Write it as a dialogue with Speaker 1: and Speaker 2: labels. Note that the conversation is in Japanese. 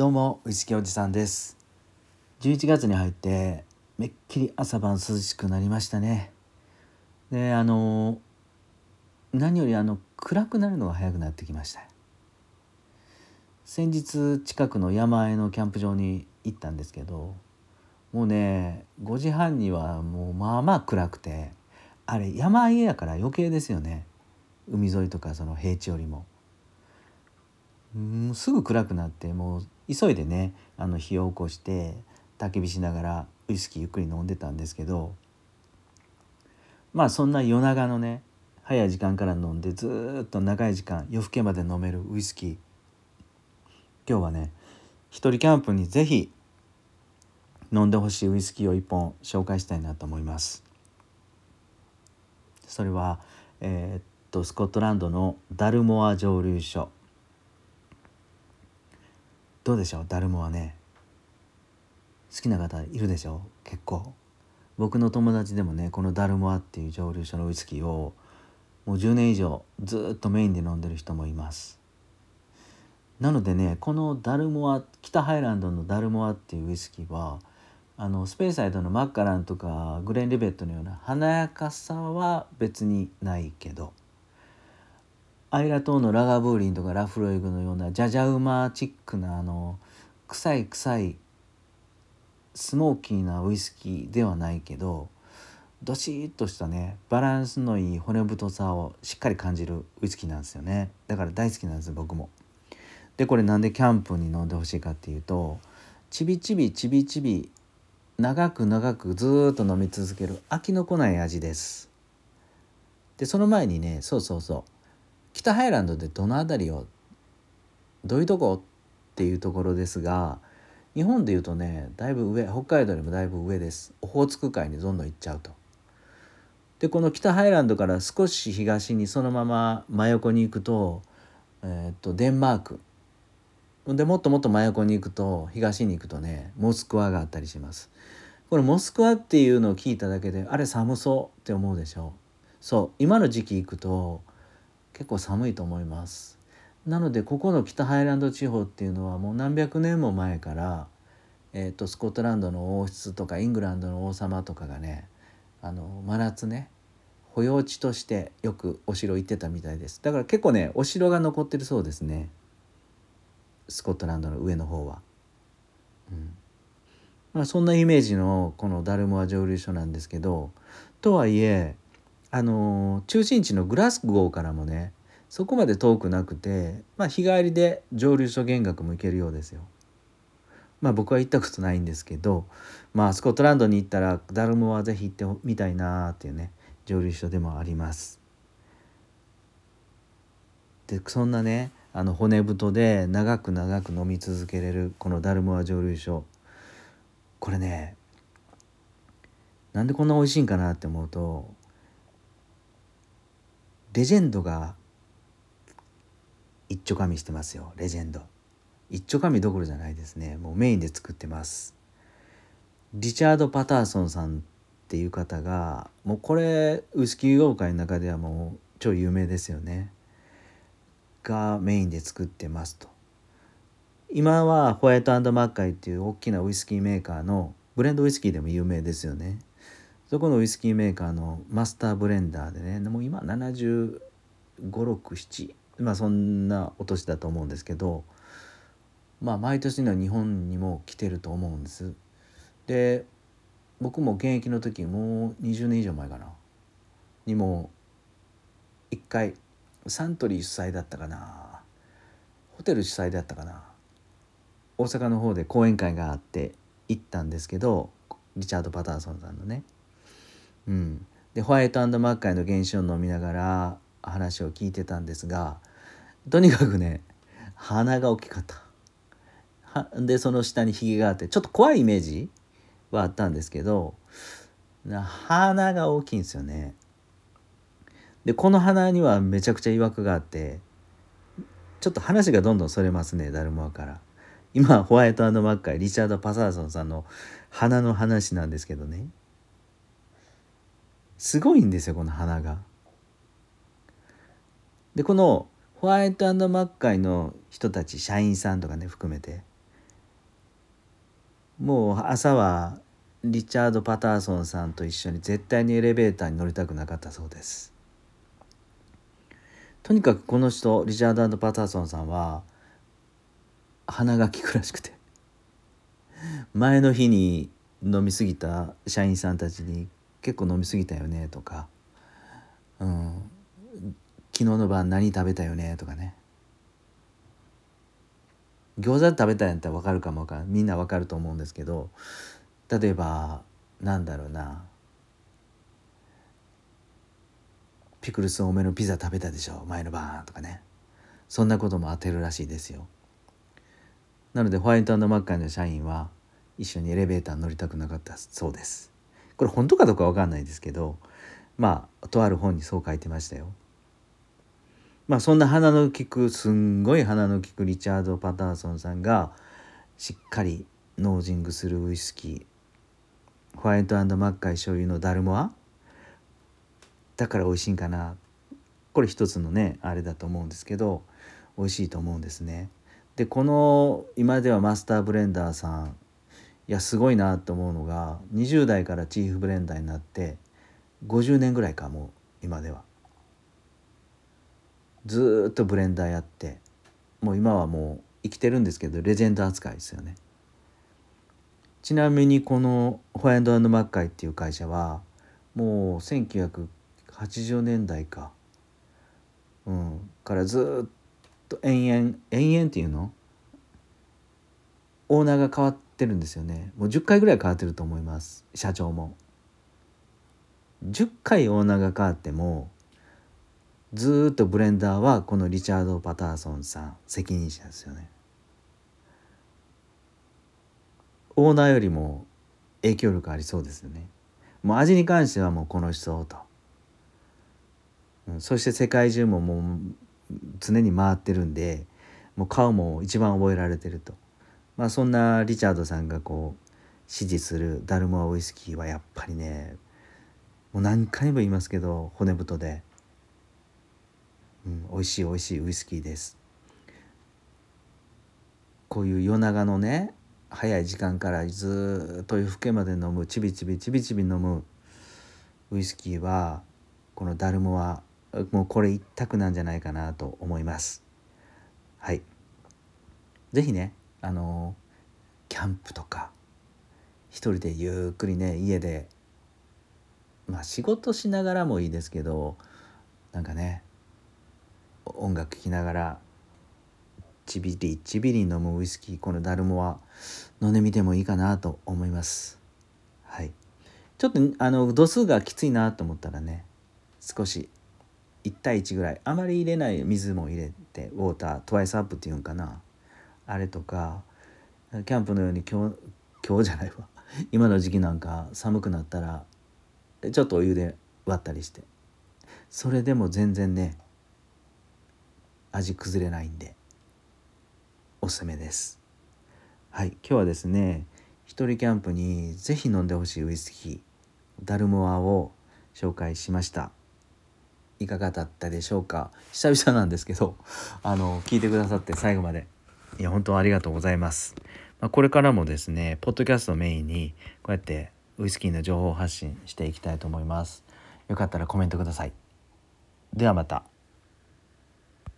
Speaker 1: どうもウイスキーおじさんです。11月に入ってめっきり朝晩涼しくなりましたね。であの何よりあの暗くなるのが早くなってきました。先日近くの山あいのキャンプ場に行ったんですけどもうね5時半にはもうまあまあ暗くてあれ山あいやから余計ですよね。海沿いとかその平地よりも。うんすぐ暗くなってもう急いでねあの火を起こして焚き火しながらウイスキーゆっくり飲んでたんですけどまあそんな夜長のね早い時間から飲んでずっと長い時間夜更けまで飲めるウイスキー今日はね一人キャンプに是非飲んでほしいウイスキーを一本紹介したいなと思います。それはえー、っとスコットランドのダルモア蒸留所どうでしょう？誰もはね。好きな方いるでしょ？結構。僕の友達でもねこのダルモアっていう蒸留所のウイスキーをもう10年以上ずっとメインで飲んでる人もいます。なのでねこのダルモア北ハイランドのダルモアっていうウイスキーはあのスペイサイドのマッカランとかグレン・リベットのような華やかさは別にないけど。アイラ島のラガブーリンとかラフロイグのようなジャジャウマチックなあの臭い臭いスモーキーなウイスキーではないけどどしっとしたねバランスのいい骨太さをしっかり感じるウイスキーなんですよねだから大好きなんです僕も。でこれなんでキャンプに飲んでほしいかっていうとちびちびちびちび長く長くずっと飲み続ける飽きのこない味です。でその前にねそうそうそう北ハイランドでどの辺りをどういうとこっていうところですが日本でいうとねだいぶ上北海道よりもだいぶ上ですオホーツク海にどんどん行っちゃうと。でこの北ハイランドから少し東にそのまま真横に行くと,、えー、っとデンマークでもっともっと真横に行くと東に行くとねモスクワがあったりします。これモスクワっていうのを聞いただけであれ寒そうって思うでしょそう今の時期行くと結構寒いと思います。なのでここの北ハイランド地方っていうのはもう何百年も前から、えーと、スコットランドの王室とかイングランドの王様とかがねあの真夏ね保養地としてよくお城行ってたみたいです。だから結構ねお城が残ってるそうですね。スコットランドの上の方は。うん。まあ、そんなイメージのこのダルモア蒸留所なんですけどとはいえあの中心地のグラスゴーからもねそこまで遠くなくて、まあ、日帰りで蒸留所見学も行けるようですよ。まあ僕は行ったことないんですけど、まあスコットランドに行ったらダルモはぜひ行ってみたいなっていうね蒸留所でもあります。でそんなねあの骨太で長く長く飲み続けれるこのダルモア蒸留所これねなんでこんな美味しいんかなって思うとレジェンドが一丁紙してますよ。レジェンド。一丁紙どころじゃないですね。もうメインで作ってます。リチャード・パターソンさんっていう方がもうこれウイスキー業界の中ではもう超有名ですよね。がメインで作ってますと。今はホワイトマッカイっていう大きなウイスキーメーカーのブレンドウイスキーでも有名ですよね。そこのウイスキーメーカーのマスターブレンダーでねもう今7567まあそんなお年だと思うんですけどまあ毎年の日本にも来てると思うんです。で僕も現役の時もう20年以上前かなにも一回サントリー主催だったかなホテル主催だったかな大阪の方で講演会があって行ったんですけどリチャード・パターソンさんのねうん、でホワイトマッカイの原酒を飲みながら話を聞いてたんですがとにかくね鼻が大きかったは。でその下にひげがあってちょっと怖いイメージはあったんですけど鼻が大きいんですよね。でこの鼻にはめちゃくちゃ曰くがあってちょっと話がどんどんそれますねダルモアから。今ホワイトマッカイリチャード・パサーソンさんの鼻の話なんですけどねすごいんですよこの花が。でこのホワイトマッカイの人たち社員さんとかね含めて。もう朝はリチャード・パターソンさんと一緒に絶対にエレベーターに乗りたくなかったそうです。とにかくこの人リチャードパターソンさんは鼻が利くらしくて。前の日に飲み過ぎた社員さんたちに「結構飲み過ぎたよね」とか、うん、「昨日の晩何食べたよね」とかね。餃子食べたんやったら分かるかも分かみんな分かると思うんですけど例えばなんだろうな。ピクルス多めのピザ食べたでしょ？前の晩とかね。そんなことも当てるらしいですよ。なのでホワイトマッカーの社員は一緒にエレベーター乗りたくなかったそうです。これ本当かどうか分かんないですけどまあとある本にそう書いてましたよ。まあそんな鼻の利くすんごい鼻の利くリチャード・パターソンさんがしっかりノージングするウイスキーホワイトマッカイ所有のダルモアだから美味しいんかな？これ一つのねあれだと思うんですけど美味しいと思うんですね。でこの今ではマスターブレンダーさんいやすごいなと思うのが20代からチーフブレンダーになって50年ぐらいかもう今では。ずっとブレンダーやってもう今はもう生きてるんですけどレジェンド扱いですよね。ちなみにこのホワイトマッカイっていう会社はもう1980年代か、うん、からずっと延々延々っていうの？オーナーが変わっててるんですよねもう10回ぐらい変わってると思います社長も。10回オーナーが変わってもずっとブレンダーはこのリチャード・パターソンさん責任者ですよね。オーナーよりも影響力ありそうですよね。もう味に関してはもうこの人と。そして世界中ももう常に回ってるんでもう顔も一番覚えられてると、まあ、そんなリチャードさんがこう支持するダルモアウイスキーはやっぱりねもう何回も言いますけど骨太で、うん、美味しい美味しいウイスキーです。こういう夜長のね早い時間からずっと夜更けまで飲むちびちびちびちび飲むウイスキーはこのダルモアもうこれ一択なんじゃないかなと思います。はい。是非ねあのキャンプとか一人でゆっくりね家でまあ仕事しながらもいいですけどなんかね音楽聴きながらちびりちびり飲むウイスキーこのダルモは飲んでみてもいいかなと思います。はい。ちょっとあの度数がきついなと思ったらね少し1対1ぐらいあまり入れない水も入れてウォータートワイスアップっていうんかな。あれとかキャンプのように今日今日じゃないわ。今の時期なんか寒くなったらちょっとお湯で割ったりして。それでも全然ね味崩れないんでおすすめです。はい今日はですね一人キャンプに是非飲んでほしいウイスキーダルモアを紹介しました。いかがだったでしょうか？久々なんですけどあの聞いてくださって最後までいや本当ありがとうございます、まあ、これからもですねポッドキャストをメインにこうやってウイスキーの情報発信していきたいと思います。よかったらコメントください。ではまた。